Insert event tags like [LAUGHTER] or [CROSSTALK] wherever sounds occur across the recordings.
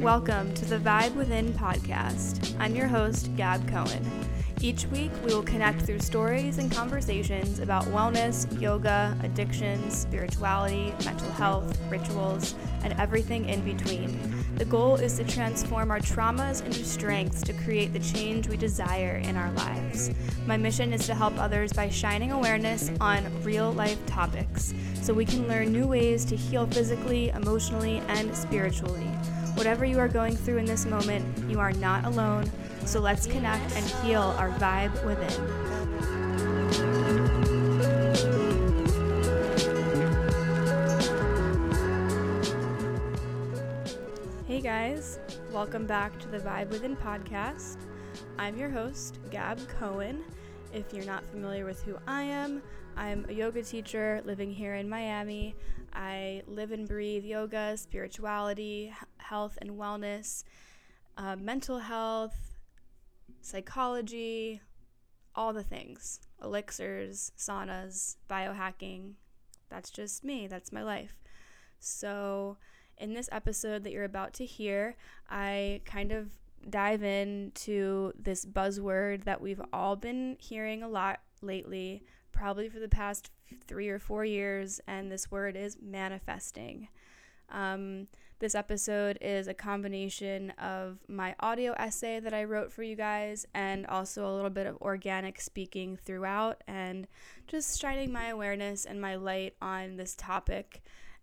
Welcome to the Vibe Within podcast. I'm your host, Gab Cohen. Each week, we will connect through stories and conversations about wellness, yoga, addictions, spirituality, mental health, rituals, and everything in between. The goal is to transform our traumas into strengths to create the change we desire in our lives. My mission is to help others by shining awareness on real life topics so we can learn new ways to heal physically, emotionally, and spiritually. Whatever you are going through in this moment, you are not alone. So let's connect and heal our vibe within. Hey guys, welcome back to the Vibe Within podcast. I'm your host, Gab Cohen. If you're not familiar with who I am, I'm a yoga teacher living here in Miami. I live and breathe yoga, spirituality, health and wellness, uh, mental health, psychology, all the things elixirs, saunas, biohacking. That's just me, that's my life. So, in this episode that you're about to hear, I kind of dive into this buzzword that we've all been hearing a lot lately, probably for the past three or four years, and this word is manifesting. Um, this episode is a combination of my audio essay that I wrote for you guys and also a little bit of organic speaking throughout and just shining my awareness and my light on this topic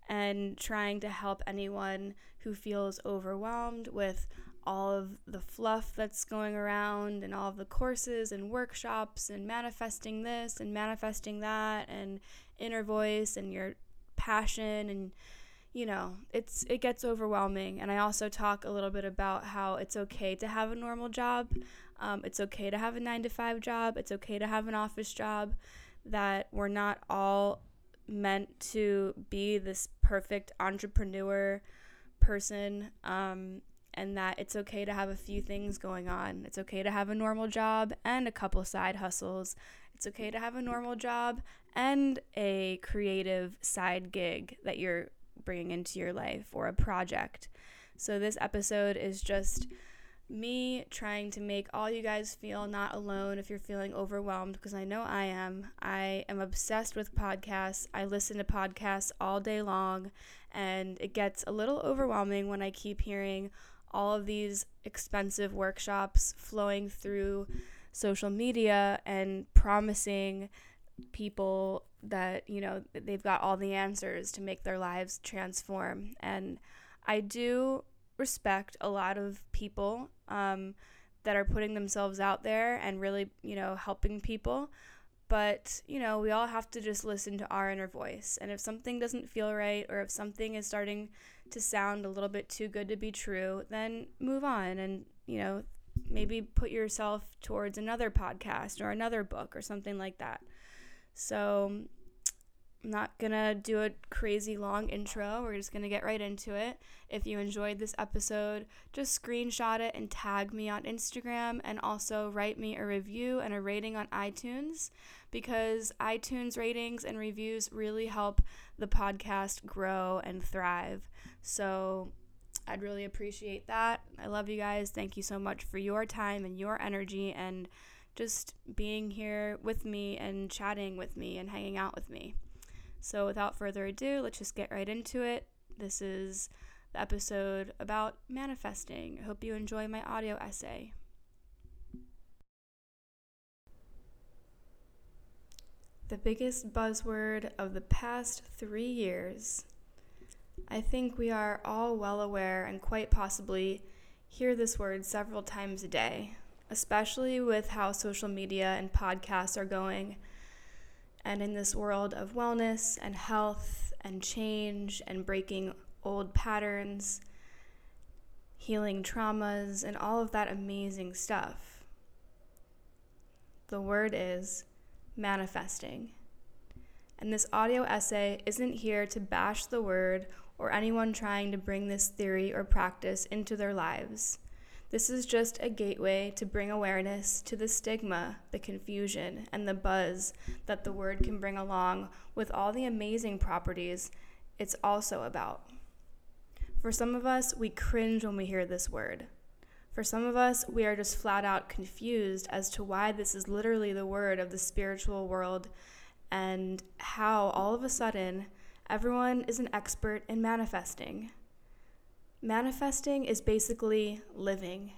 and trying to help anyone who feels overwhelmed with all of the fluff that's going around and all of the courses and workshops and manifesting this and manifesting that and inner voice and your passion and you know, it's it gets overwhelming. And I also talk a little bit about how it's okay to have a normal job. Um, it's okay to have a nine to five job. It's okay to have an office job. That we're not all meant to be this perfect entrepreneur person. Um, and that it's okay to have a few things going on. It's okay to have a normal job and a couple side hustles. It's okay to have a normal job and a creative side gig that you're bringing into your life or a project. So, this episode is just me trying to make all you guys feel not alone if you're feeling overwhelmed, because I know I am. I am obsessed with podcasts. I listen to podcasts all day long, and it gets a little overwhelming when I keep hearing all of these expensive workshops flowing through social media and promising people that you know they've got all the answers to make their lives transform. And i do respect a lot of people um, that are putting themselves out there and really you know helping people. But you know we all have to just listen to our inner voice. And if something doesn't feel right or if something is starting to sound a little bit too good to be true then move on and you know maybe put yourself towards another podcast or another book or something like that. So I'm not gonna do a crazy long intro. We're just gonna get right into it. If you enjoyed this episode, just screenshot it and tag me on Instagram and also write me a review and a rating on iTunes because iTunes ratings and reviews really help the podcast grow and thrive. So I'd really appreciate that. I love you guys. Thank you so much for your time and your energy and just being here with me and chatting with me and hanging out with me. So, without further ado, let's just get right into it. This is the episode about manifesting. I hope you enjoy my audio essay. The biggest buzzword of the past three years. I think we are all well aware and quite possibly hear this word several times a day especially with how social media and podcasts are going. And in this world of wellness and health and change and breaking old patterns, healing traumas, and all of that amazing stuff. The word is manifesting. And this audio essay isn't here to bash the word or anyone trying to bring this theory or practice into their lives. This is just a gateway to bring awareness to the stigma, the confusion, and the buzz that the word can bring along with all the amazing properties it's also about. For some of us, we cringe when we hear this word. For some of us, we are just flat out confused as to why this is literally the word of the spiritual world and how all of a sudden everyone is an expert in manifesting. Manifesting is basically living,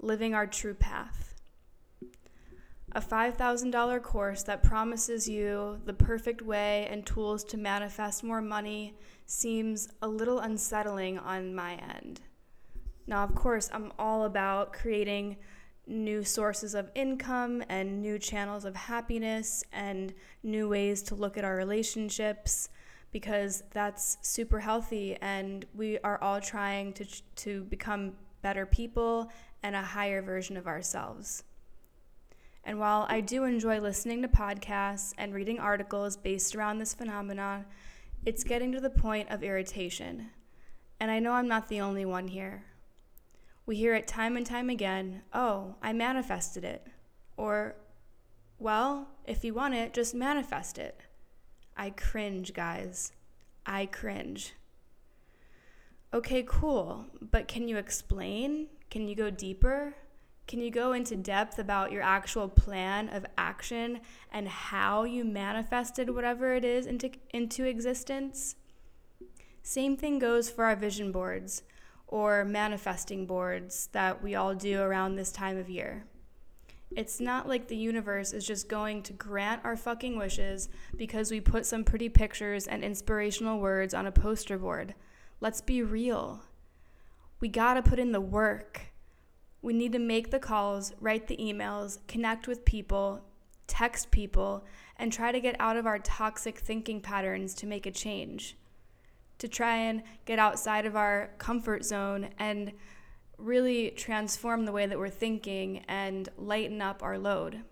living our true path. A $5,000 course that promises you the perfect way and tools to manifest more money seems a little unsettling on my end. Now, of course, I'm all about creating new sources of income and new channels of happiness and new ways to look at our relationships because that's super healthy and we are all trying to to become better people and a higher version of ourselves. And while I do enjoy listening to podcasts and reading articles based around this phenomenon, it's getting to the point of irritation. And I know I'm not the only one here. We hear it time and time again oh, I manifested it. Or, well, if you want it, just manifest it. I cringe, guys. I cringe. Okay, cool, but can you explain? Can you go deeper? Can you go into depth about your actual plan of action and how you manifested whatever it is into, into existence? Same thing goes for our vision boards or manifesting boards that we all do around this time of year. It's not like the universe is just going to grant our fucking wishes because we put some pretty pictures and inspirational words on a poster board. Let's be real. We gotta put in the work. We need to make the calls, write the emails, connect with people, text people, and try to get out of our toxic thinking patterns to make a change to try and get outside of our comfort zone and really transform the way that we're thinking and lighten up our load.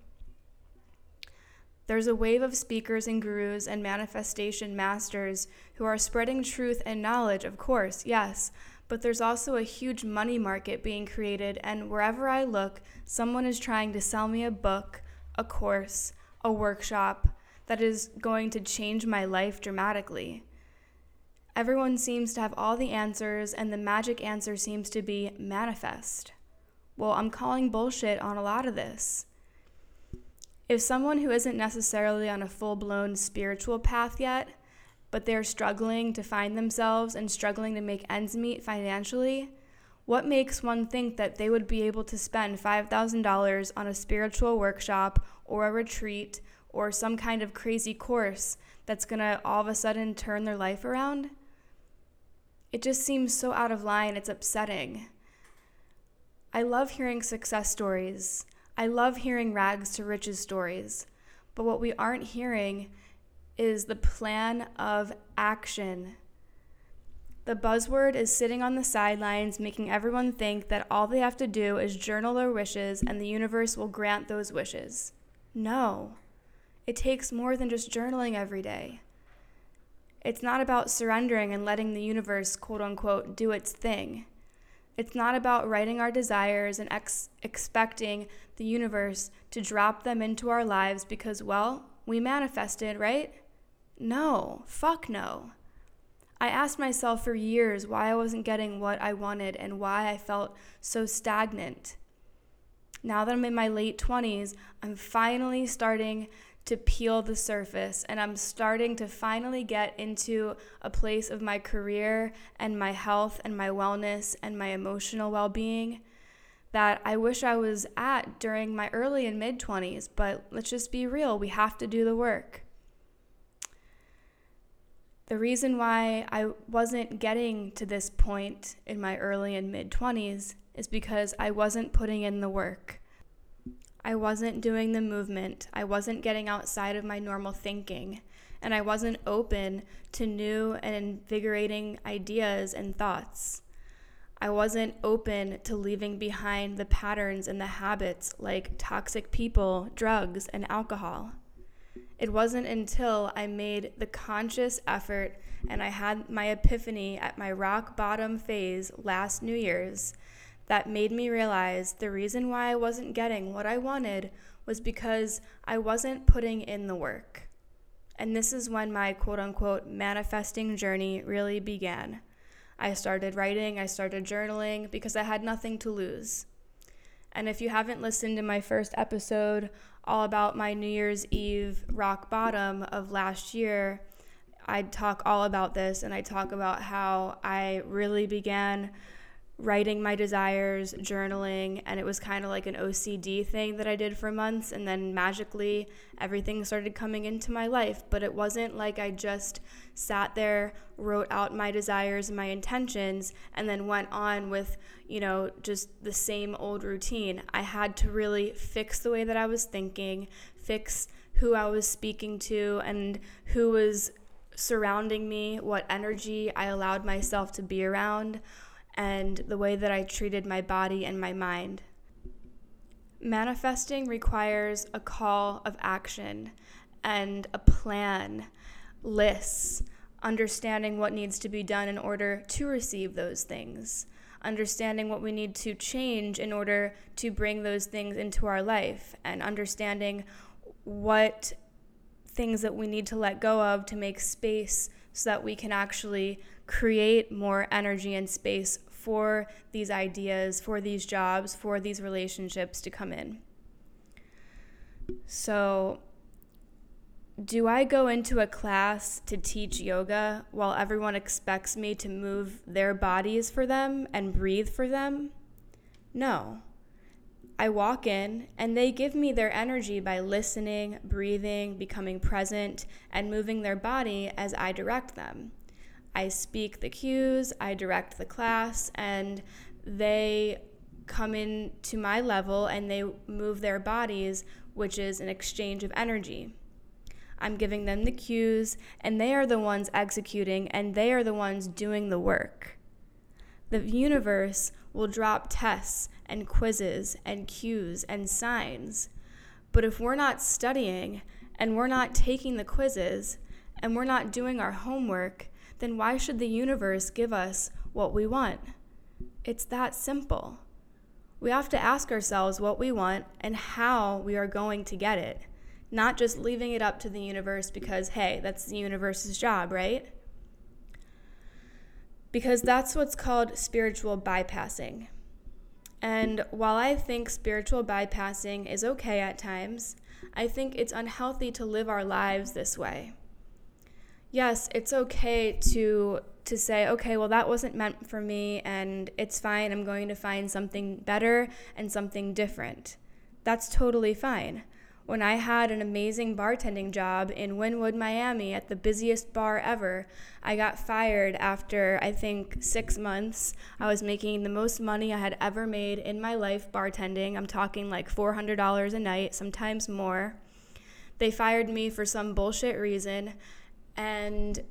There's a wave of speakers and gurus and manifestation masters who are spreading truth and knowledge, of course, yes, but there's also a huge money market being created, and wherever I look, someone is trying to sell me a book, a course, a workshop that is going to change my life dramatically. Everyone seems to have all the answers, and the magic answer seems to be manifest. Well, I'm calling bullshit on a lot of this. If someone who isn't necessarily on a full blown spiritual path yet, but they're struggling to find themselves and struggling to make ends meet financially, what makes one think that they would be able to spend $5,000 on a spiritual workshop or a retreat or some kind of crazy course that's gonna all of a sudden turn their life around? It just seems so out of line, it's upsetting. I love hearing success stories. I love hearing rags to riches stories. But what we aren't hearing is the plan of action. The buzzword is sitting on the sidelines, making everyone think that all they have to do is journal their wishes and the universe will grant those wishes. No, it takes more than just journaling every day. It's not about surrendering and letting the universe, quote unquote, do its thing. It's not about writing our desires and ex- expecting the universe to drop them into our lives because, well, we manifested, right? No, fuck no. I asked myself for years why I wasn't getting what I wanted and why I felt so stagnant. Now that I'm in my late 20s, I'm finally starting to peel the surface and I'm starting to finally get into a place of my career and my health and my wellness and my emotional well being that I wish I was at during my early and mid 20s. But let's just be real, we have to do the work. The reason why I wasn't getting to this point in my early and mid 20s is because I wasn't putting in the work. I wasn't doing the movement. I wasn't getting outside of my normal thinking. And I wasn't open to new and invigorating ideas and thoughts. I wasn't open to leaving behind the patterns and the habits like toxic people, drugs, and alcohol. It wasn't until I made the conscious effort and I had my epiphany at my rock bottom phase last New Year's that made me realize the reason why I wasn't getting what I wanted was because I wasn't putting in the work. And this is when my quote unquote manifesting journey really began. I started writing, I started journaling because I had nothing to lose. And if you haven't listened to my first episode all about my New Year's Eve rock bottom of last year, I talk all about this and I talk about how I really began writing my desires, journaling, and it was kind of like an OCD thing that I did for months. And then magically, everything started coming into my life. But it wasn't like I just sat there, wrote out my desires and my intentions, and then went on with, you know, just the same old routine. I had to really fix the way that I was thinking, fix who I was speaking to, and who was surrounding me, what energy I allowed myself to be around and the way that I treated my body and my mind. Manifesting requires a call of action and a plan, lists, understanding what needs to be done in order to receive those things, understanding what we need to change in order to bring those things into our life, and understanding what things that we need to let go of to make space so that we can actually create more energy and space for these ideas, for these jobs, for these relationships to come in. So, do I go into a class to teach yoga while everyone expects me to move their bodies for them and breathe for them? No. I walk in and they give me their energy by listening, breathing, becoming present, and moving their body as I direct them. I speak the cues, I direct the class, and they come in to my level and they move their bodies, which is an exchange of energy. I'm giving them the cues, and they are the ones executing, and they are the ones doing the work. The universe will drop tests and quizzes and cues and signs. But if we're not studying and we're not taking the quizzes and we're not doing our homework, then why should the universe give us what we want? It's that simple. We have to ask ourselves what we want and how we are going to get it, not just leaving it up to the universe because, hey, that's the universe's job, right? Because that's what's called spiritual bypassing. And while I think spiritual bypassing is okay at times, I think it's unhealthy to live our lives this way yes, it's okay to to say, okay, well that wasn't meant for me and it's fine. I'm going to find something better and something different. That's totally fine. When I had an amazing bartending job in Wynwood, Miami at the busiest bar ever, I got fired after I think 6 months. I was making the most money I had ever made in my life bartending. I'm talking like $400 a night, sometimes more. They fired me for some bullshit reason and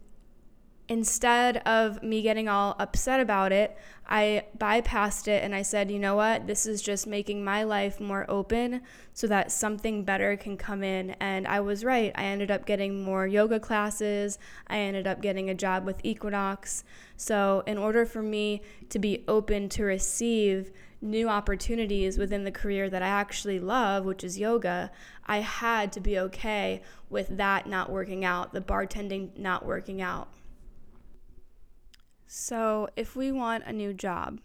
instead of me getting all upset about it, I bypassed it and I said, you know what? This is just making my life more open so that something better can come in. And I was right. I ended up getting more yoga classes. I ended up getting a job with Equinox. So, in order for me to be open to receive new opportunities within the career that I actually love, which is yoga, I had to be okay with that not working out, the bartending not working out. So, if we want a new job,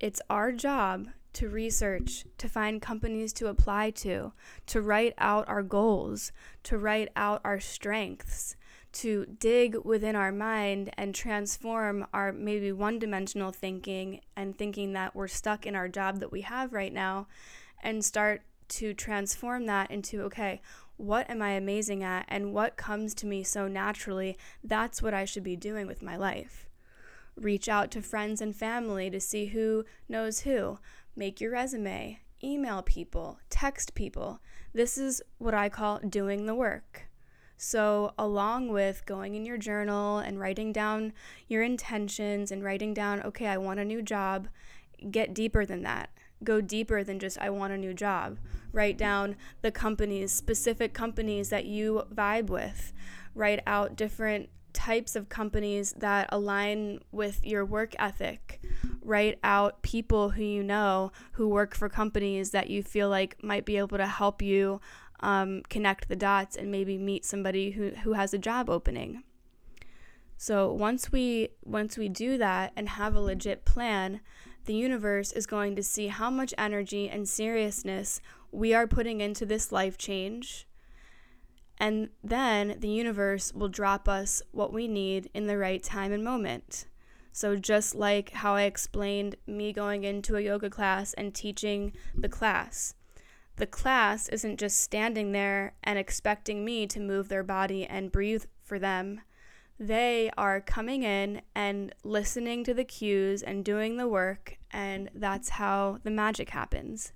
it's our job to research, to find companies to apply to, to write out our goals, to write out our strengths, to dig within our mind and transform our maybe one dimensional thinking and thinking that we're stuck in our job that we have right now and start to transform that into okay, what am I amazing at and what comes to me so naturally? That's what I should be doing with my life. Reach out to friends and family to see who knows who. Make your resume, email people, text people. This is what I call doing the work. So, along with going in your journal and writing down your intentions and writing down, okay, I want a new job, get deeper than that. Go deeper than just, I want a new job. Write down the companies, specific companies that you vibe with. Write out different types of companies that align with your work ethic. Write out people who you know who work for companies that you feel like might be able to help you um, connect the dots and maybe meet somebody who, who has a job opening. So once we once we do that and have a legit plan, the universe is going to see how much energy and seriousness we are putting into this life change. And then the universe will drop us what we need in the right time and moment. So, just like how I explained me going into a yoga class and teaching the class, the class isn't just standing there and expecting me to move their body and breathe for them. They are coming in and listening to the cues and doing the work, and that's how the magic happens.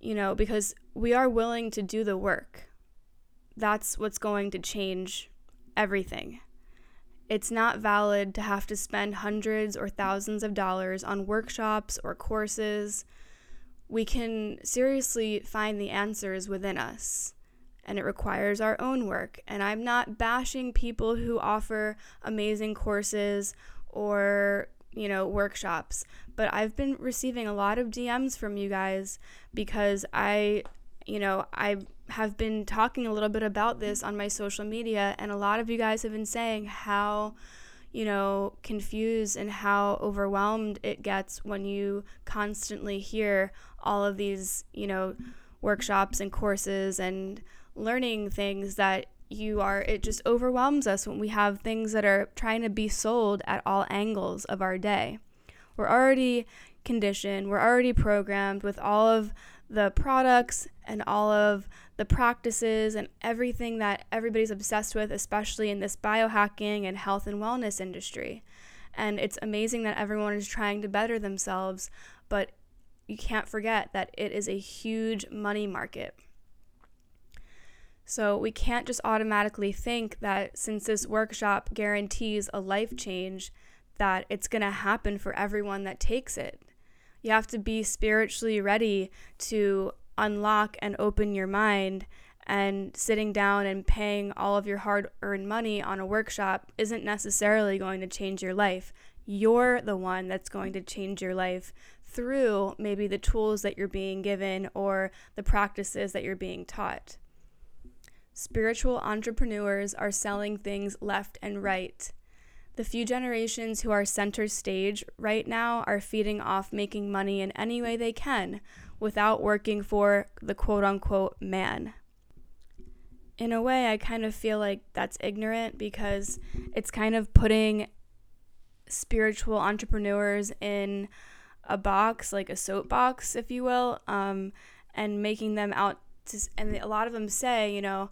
You know, because we are willing to do the work. That's what's going to change everything. It's not valid to have to spend hundreds or thousands of dollars on workshops or courses. We can seriously find the answers within us and it requires our own work. And I'm not bashing people who offer amazing courses or, you know, workshops, but I've been receiving a lot of DMs from you guys because I, you know, I have been talking a little bit about this on my social media, and a lot of you guys have been saying how you know, confused and how overwhelmed it gets when you constantly hear all of these, you know, workshops and courses and learning things that you are it just overwhelms us when we have things that are trying to be sold at all angles of our day. We're already conditioned, we're already programmed with all of the products and all of the practices and everything that everybody's obsessed with, especially in this biohacking and health and wellness industry. And it's amazing that everyone is trying to better themselves, but you can't forget that it is a huge money market. So we can't just automatically think that since this workshop guarantees a life change, that it's going to happen for everyone that takes it. You have to be spiritually ready to unlock and open your mind. And sitting down and paying all of your hard earned money on a workshop isn't necessarily going to change your life. You're the one that's going to change your life through maybe the tools that you're being given or the practices that you're being taught. Spiritual entrepreneurs are selling things left and right. The few generations who are center stage right now are feeding off making money in any way they can without working for the quote unquote man. In a way, I kind of feel like that's ignorant because it's kind of putting spiritual entrepreneurs in a box, like a soapbox, if you will, um, and making them out to, and a lot of them say, you know,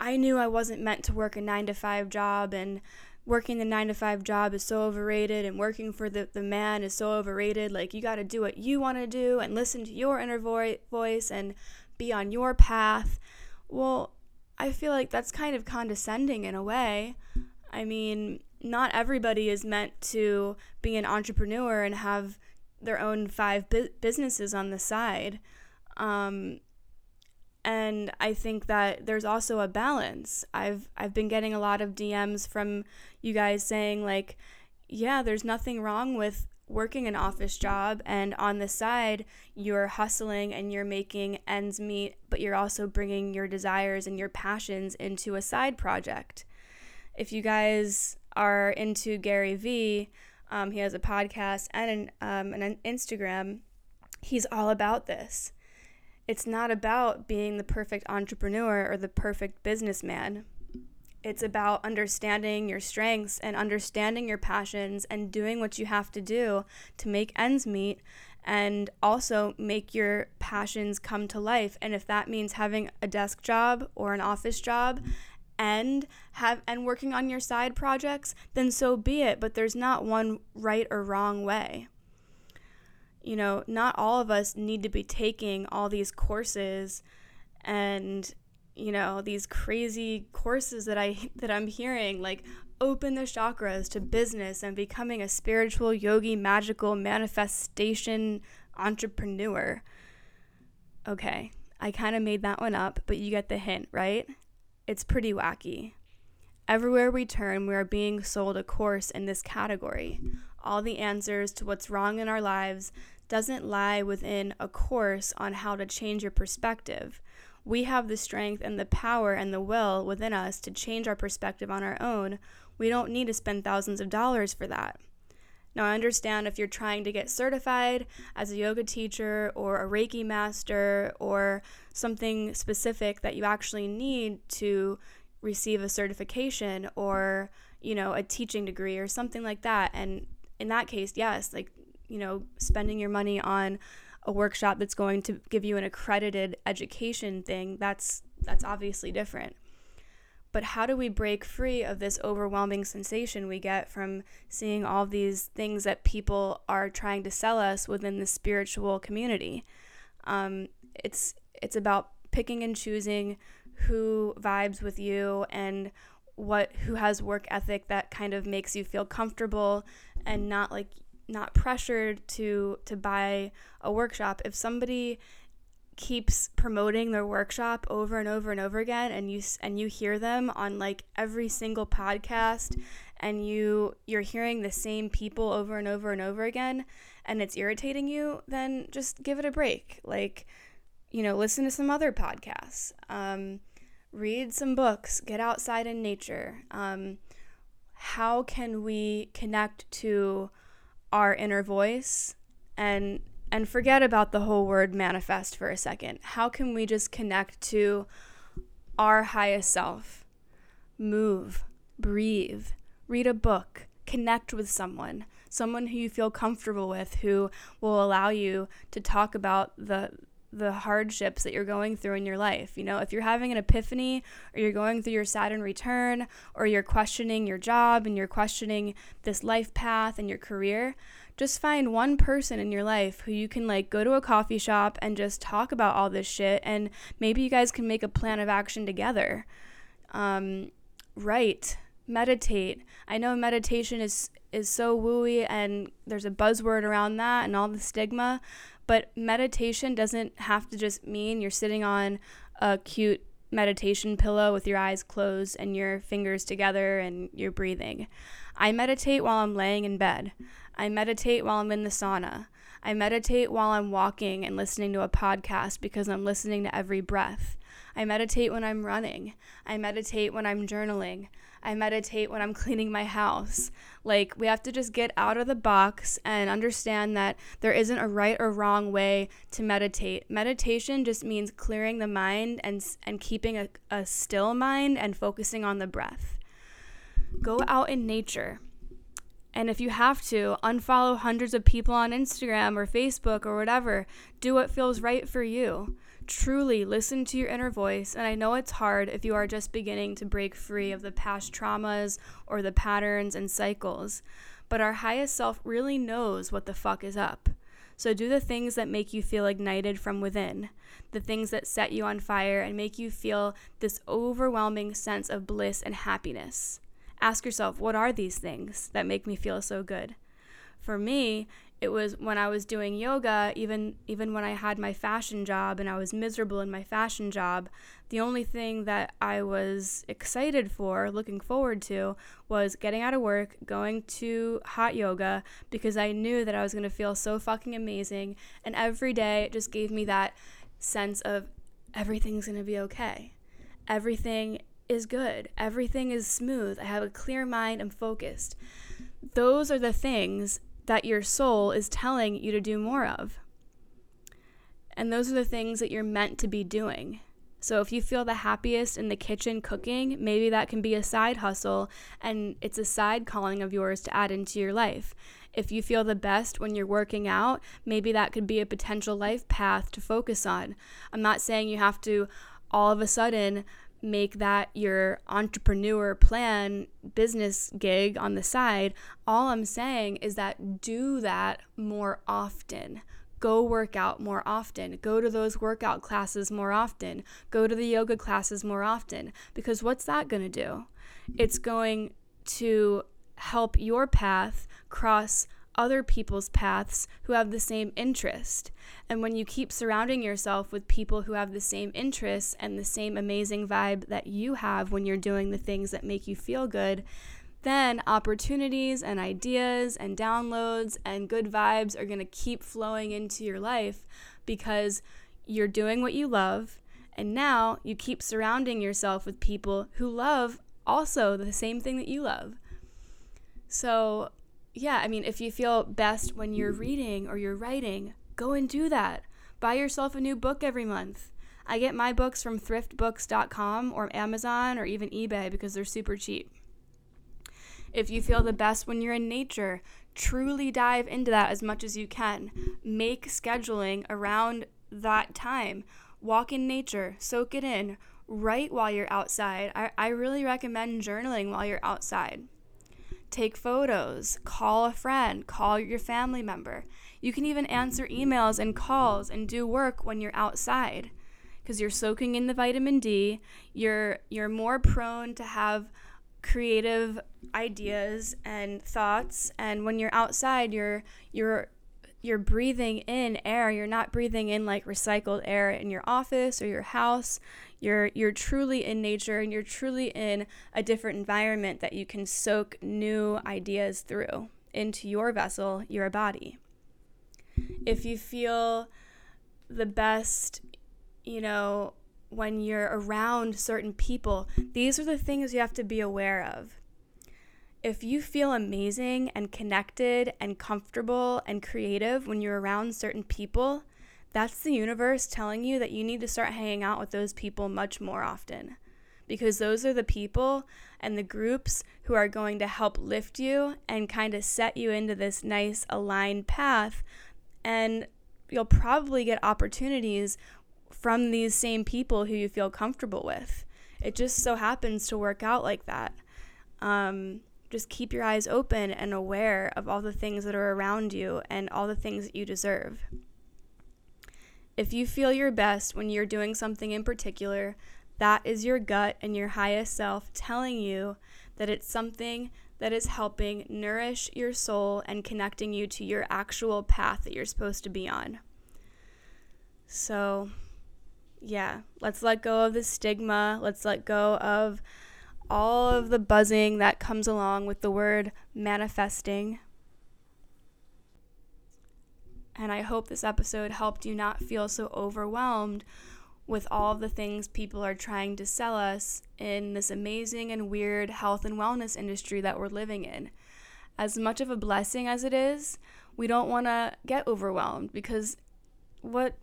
I knew I wasn't meant to work a nine to five job, and working the nine to five job is so overrated, and working for the, the man is so overrated. Like, you got to do what you want to do and listen to your inner vo- voice and be on your path. Well, I feel like that's kind of condescending in a way. I mean, not everybody is meant to be an entrepreneur and have their own five bu- businesses on the side. Um, and I think that there's also a balance. I've I've been getting a lot of DMs from you guys saying like, yeah, there's nothing wrong with working an office job and on the side you're hustling and you're making ends meet, but you're also bringing your desires and your passions into a side project. If you guys are into Gary Vee, um, he has a podcast and an, um, an Instagram. He's all about this it's not about being the perfect entrepreneur or the perfect businessman. It's about understanding your strengths and understanding your passions and doing what you have to do to make ends meet and also make your passions come to life. And if that means having a desk job or an office job and have and working on your side projects, then so be it, but there's not one right or wrong way you know, not all of us need to be taking all these courses and you know these crazy courses that I [LAUGHS] that I'm hearing like open the chakras to business and becoming a spiritual yogi magical manifestation entrepreneur. Okay, I kind of made that one up, but you get the hint, right? It's pretty wacky. Everywhere we turn, we are being sold a course in this category. All the answers to what's wrong in our lives doesn't lie within a course on how to change your perspective. We have the strength and the power and the will within us to change our perspective on our own. We don't need to spend thousands of dollars for that. Now, I understand if you're trying to get certified as a yoga teacher or a Reiki master or something specific that you actually need to receive a certification or, you know, a teaching degree or something like that. And in that case, yes, like, you know, spending your money on a workshop that's going to give you an accredited education thing, that's that's obviously different. But how do we break free of this overwhelming sensation we get from seeing all these things that people are trying to sell us within the spiritual community? Um, it's it's about picking and choosing who vibes with you and what who has work ethic that kind of makes you feel comfortable and not like not pressured to to buy a workshop. If somebody keeps promoting their workshop over and over and over again and you and you hear them on like every single podcast and you you're hearing the same people over and over and over again and it's irritating you then just give it a break. Like you know listen to some other podcasts. Um, read some books. Get outside in nature. Um, how can we connect to our inner voice and and forget about the whole word manifest for a second. How can we just connect to our highest self? Move, breathe, read a book, connect with someone, someone who you feel comfortable with who will allow you to talk about the the hardships that you're going through in your life. You know, if you're having an epiphany or you're going through your Saturn return or you're questioning your job and you're questioning this life path and your career, just find one person in your life who you can like go to a coffee shop and just talk about all this shit and maybe you guys can make a plan of action together um, write meditate i know meditation is is so wooey and there's a buzzword around that and all the stigma but meditation doesn't have to just mean you're sitting on a cute meditation pillow with your eyes closed and your fingers together and you're breathing i meditate while i'm laying in bed I meditate while I'm in the sauna. I meditate while I'm walking and listening to a podcast because I'm listening to every breath. I meditate when I'm running. I meditate when I'm journaling. I meditate when I'm [LAUGHS] cleaning my house. Like, we have to just get out of the box and understand that there isn't a right or wrong way to meditate. Meditation just means clearing the mind and, and keeping a, a still mind and focusing on the breath. Go out in nature. And if you have to, unfollow hundreds of people on Instagram or Facebook or whatever. Do what feels right for you. Truly listen to your inner voice. And I know it's hard if you are just beginning to break free of the past traumas or the patterns and cycles. But our highest self really knows what the fuck is up. So do the things that make you feel ignited from within, the things that set you on fire and make you feel this overwhelming sense of bliss and happiness ask yourself, what are these things that make me feel so good? For me, it was when I was doing yoga, even even when I had my fashion job and I was miserable in my fashion job, the only thing that I was excited for, looking forward to, was getting out of work, going to hot yoga because I knew that I was going to feel so fucking amazing and every day it just gave me that sense of everything's going to be okay. Everything is good. Everything is smooth. I have a clear mind. I'm focused. Those are the things that your soul is telling you to do more of. And those are the things that you're meant to be doing. So if you feel the happiest in the kitchen cooking, maybe that can be a side hustle and it's a side calling of yours to add into your life. If you feel the best when you're working out, maybe that could be a potential life path to focus on. I'm not saying you have to all of a sudden make that your entrepreneur plan business gig on the side. All I'm saying is that do that more often. Go work out more often. Go to those workout classes more often. Go to the yoga classes more often. Because what's that going to do? It's going to help your path cross other people's paths who have the same interest. And when you keep surrounding yourself with people who have the same interests and the same amazing vibe that you have when you're doing the things that make you feel good, then opportunities and ideas and downloads and good vibes are going to keep flowing into your life because you're doing what you love. And now you keep surrounding yourself with people who love also the same thing that you love So, yeah, I mean, if you feel best when you're reading or you're writing, go and do that. Buy yourself a new book every month. I get my books from thriftbooks.com or Amazon or even eBay because they're super cheap. If you feel the best when you're in nature, truly dive into that as much as you can. Make scheduling around that time. Walk in nature, soak it in, write while you're outside. I, I really recommend journaling while you're outside. Take photos, call a friend, call your family member. You can even answer emails and calls and do work when you're outside because you're soaking in the vitamin D. You're you're more prone to have creative ideas and thoughts and when you're outside you're you're you're breathing in air you're not breathing in like recycled air in your office or your house you're you're truly in nature and you're truly in a different environment that you can soak new ideas through into your vessel your body if you feel the best you know when you're around certain people, these are the things you have to be aware of. If you feel amazing and connected and comfortable and creative when you're around certain people, that's the universe telling you that you need to start hanging out with those people much more often. Because those are the people and the groups who are going to help lift you and kind of set you into this nice aligned path. And you'll probably get opportunities from these same people who you feel comfortable with. It just so happens to work out like that. Um, just keep your eyes open and aware of all the things that are around you and all the things that you deserve. If you feel your best when you're doing something in particular, that is your gut and your highest self telling you that it's something that is helping nourish your soul and connecting you to your actual path that you're supposed to be on. So, yeah, let's let go of the stigma. Let's let go of all of the buzzing that comes along with the word manifesting. And I hope this episode helped you not feel so overwhelmed with all the things people are trying to sell us in this amazing and weird health and wellness industry that we're living in. As much of a blessing as it is, we don't want to get overwhelmed because what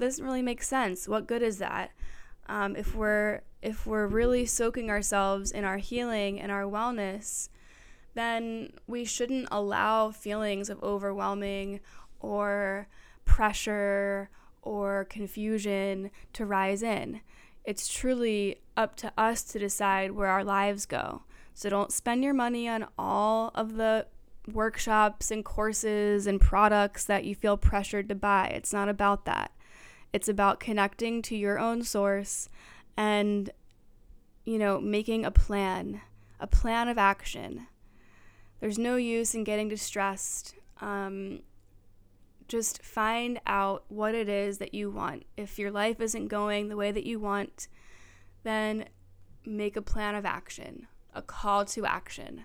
doesn't really make sense. What good is that? Um, if we're if we're really soaking ourselves in our healing and our wellness, then we shouldn't allow feelings of overwhelming or pressure or confusion to rise in. It's truly up to us to decide where our lives go. So don't spend your money on all of the workshops and courses and products that you feel pressured to buy. It's not about that. It's about connecting to your own source and, you know, making a plan, a plan of action. There's no use in getting distressed. Um, just find out what it is that you want. If your life isn't going the way that you want, then make a plan of action, a call to action.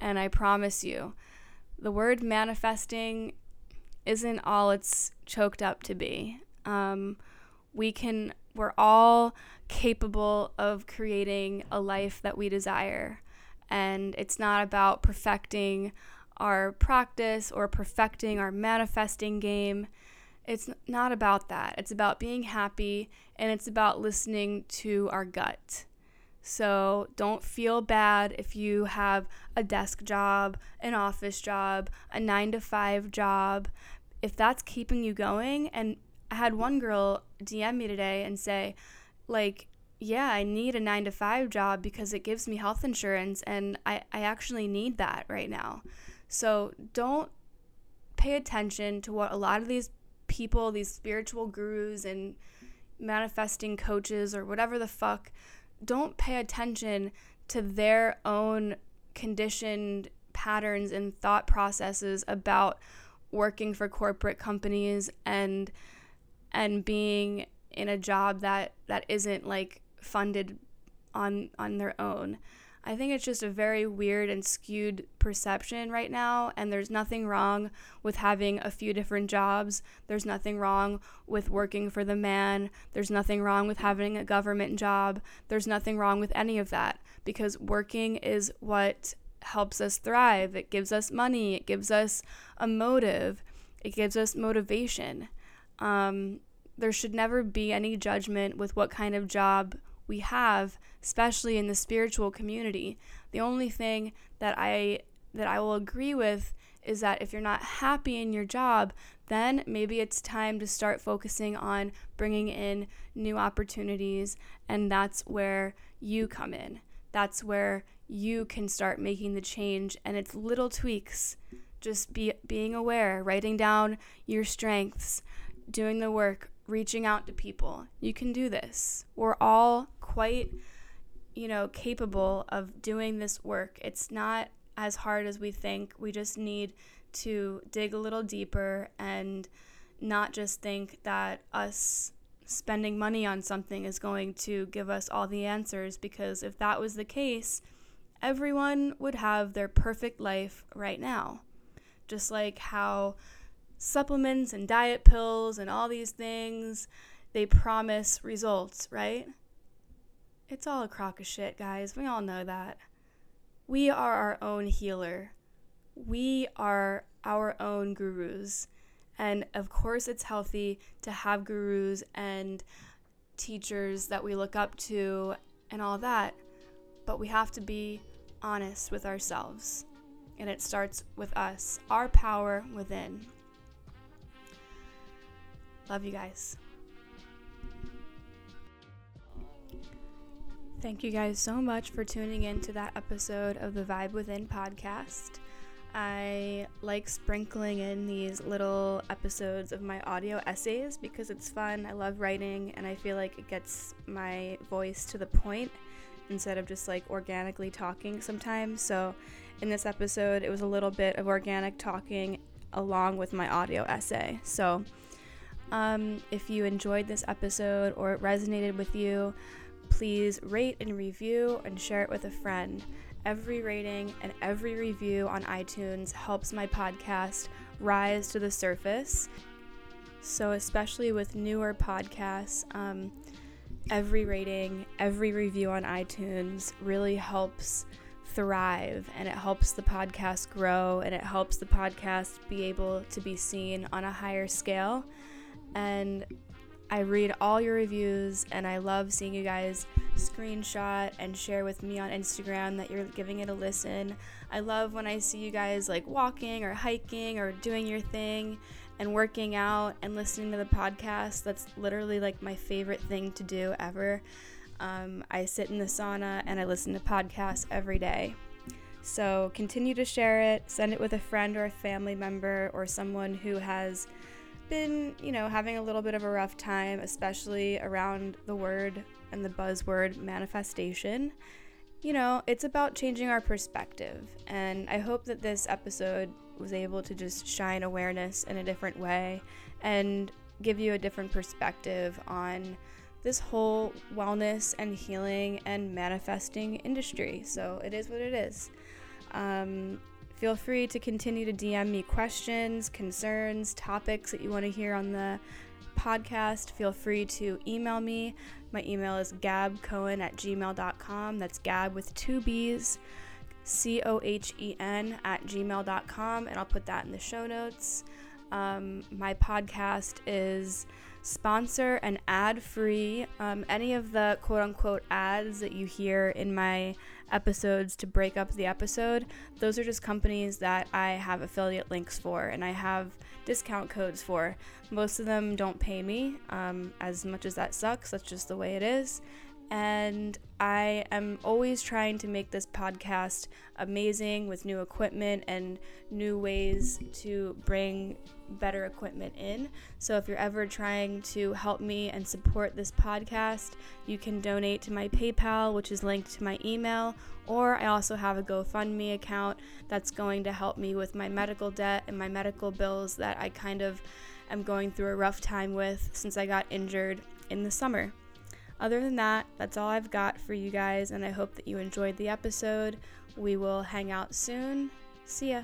And I promise you, the word manifesting isn't all it's choked up to be um, we can we're all capable of creating a life that we desire. And it's not about perfecting our practice or perfecting our manifesting game. It's not about that. It's about being happy and it's about listening to our gut. So don't feel bad if you have a desk job, an office job, a 9 to 5 job. If that's keeping you going and I had one girl DM me today and say, like, yeah, I need a nine to five job because it gives me health insurance and I, I actually need that right now. So don't pay attention to what a lot of these people, these spiritual gurus and manifesting coaches or whatever the fuck, don't pay attention to their own conditioned patterns and thought processes about working for corporate companies and and being in a job that that isn't like funded on on their own. I think it's just a very weird and skewed perception right now, and there's nothing wrong with having a few different jobs. There's nothing wrong with working for the man. There's nothing wrong with having a government job. There's nothing wrong with any of that because working is what helps us thrive. It gives us money. It gives us a motive. It gives us motivation. Um, there should never be any judgment with what kind of job we have, especially in the spiritual community. The only thing that I that I will agree with is that if you're not happy in your job, then maybe it's time to start focusing on bringing in new opportunities and that's where you come in. That's where you can start making the change and it's little tweaks. Just be being aware, writing down your strengths, doing the work, reaching out to people. You can do this. We're all quite, you know, capable of doing this work. It's not as hard as we think. We just need to dig a little deeper and not just think that us spending money on something is going to give us all the answers because if that was the case, everyone would have their perfect life right now. Just like how supplements and diet pills and all these things, they promise results, right? It's all a crock of shit, guys. We all know that. We are our own healer. We are our own gurus. And of course, it's healthy to have gurus and teachers that we look up to and all that. But we have to be honest with ourselves. And it starts with us, our power within. Love you guys. Thank you guys so much for tuning in to that episode of the Vibe Within podcast. I like sprinkling in these little episodes of my audio essays because it's fun. I love writing and I feel like it gets my voice to the point instead of just like organically talking sometimes. So, in this episode, it was a little bit of organic talking along with my audio essay. So, um, if you enjoyed this episode or it resonated with you, please rate and review and share it with a friend. Every rating and every review on iTunes helps my podcast rise to the surface. So, especially with newer podcasts, um, every rating, every review on iTunes really helps thrive and it helps the podcast grow and it helps the podcast be able to be seen on a higher scale and I read all your reviews and I love seeing you guys screenshot and share with me on Instagram that you're giving it a listen. I love when I see you guys like walking or hiking or doing your thing and working out and listening to the podcast. That's literally like my favorite thing to do ever. Um, I sit in the sauna and I listen to podcasts every day. So continue to share it, send it with a friend or a family member or someone who has been, you know, having a little bit of a rough time, especially around the word and the buzzword manifestation. You know, it's about changing our perspective. And I hope that this episode was able to just shine awareness in a different way and give you a different perspective on this whole wellness and healing and manifesting industry. So it is what it is. Um, Feel free to continue to DM me questions, concerns, topics that you want to hear on the podcast. Feel free to email me. My email is gabbcohen at gmail.com. That's gab with two B's, C O H E N at gmail.com. And I'll put that in the show notes. Um, my podcast is sponsor and ad free. Um, any of the quote unquote ads that you hear in my episodes to break up the episode, those are just companies that I have affiliate links for and I have discount codes for. Most of them don't pay me, um, as much as that sucks, that's just the way it is. And I am always trying to make this podcast amazing with new equipment and new ways to bring better equipment in. So if you're ever trying to help me and support this podcast, you can donate to my PayPal, which is linked to my email, or I also have a GoFundMe account that's going to help me with my medical debt and my medical bills that I kind of am going through a rough time with since I got injured in the summer. Other than that, that's all I've got for you guys, and I hope that you enjoyed the episode. We will hang out soon. See ya.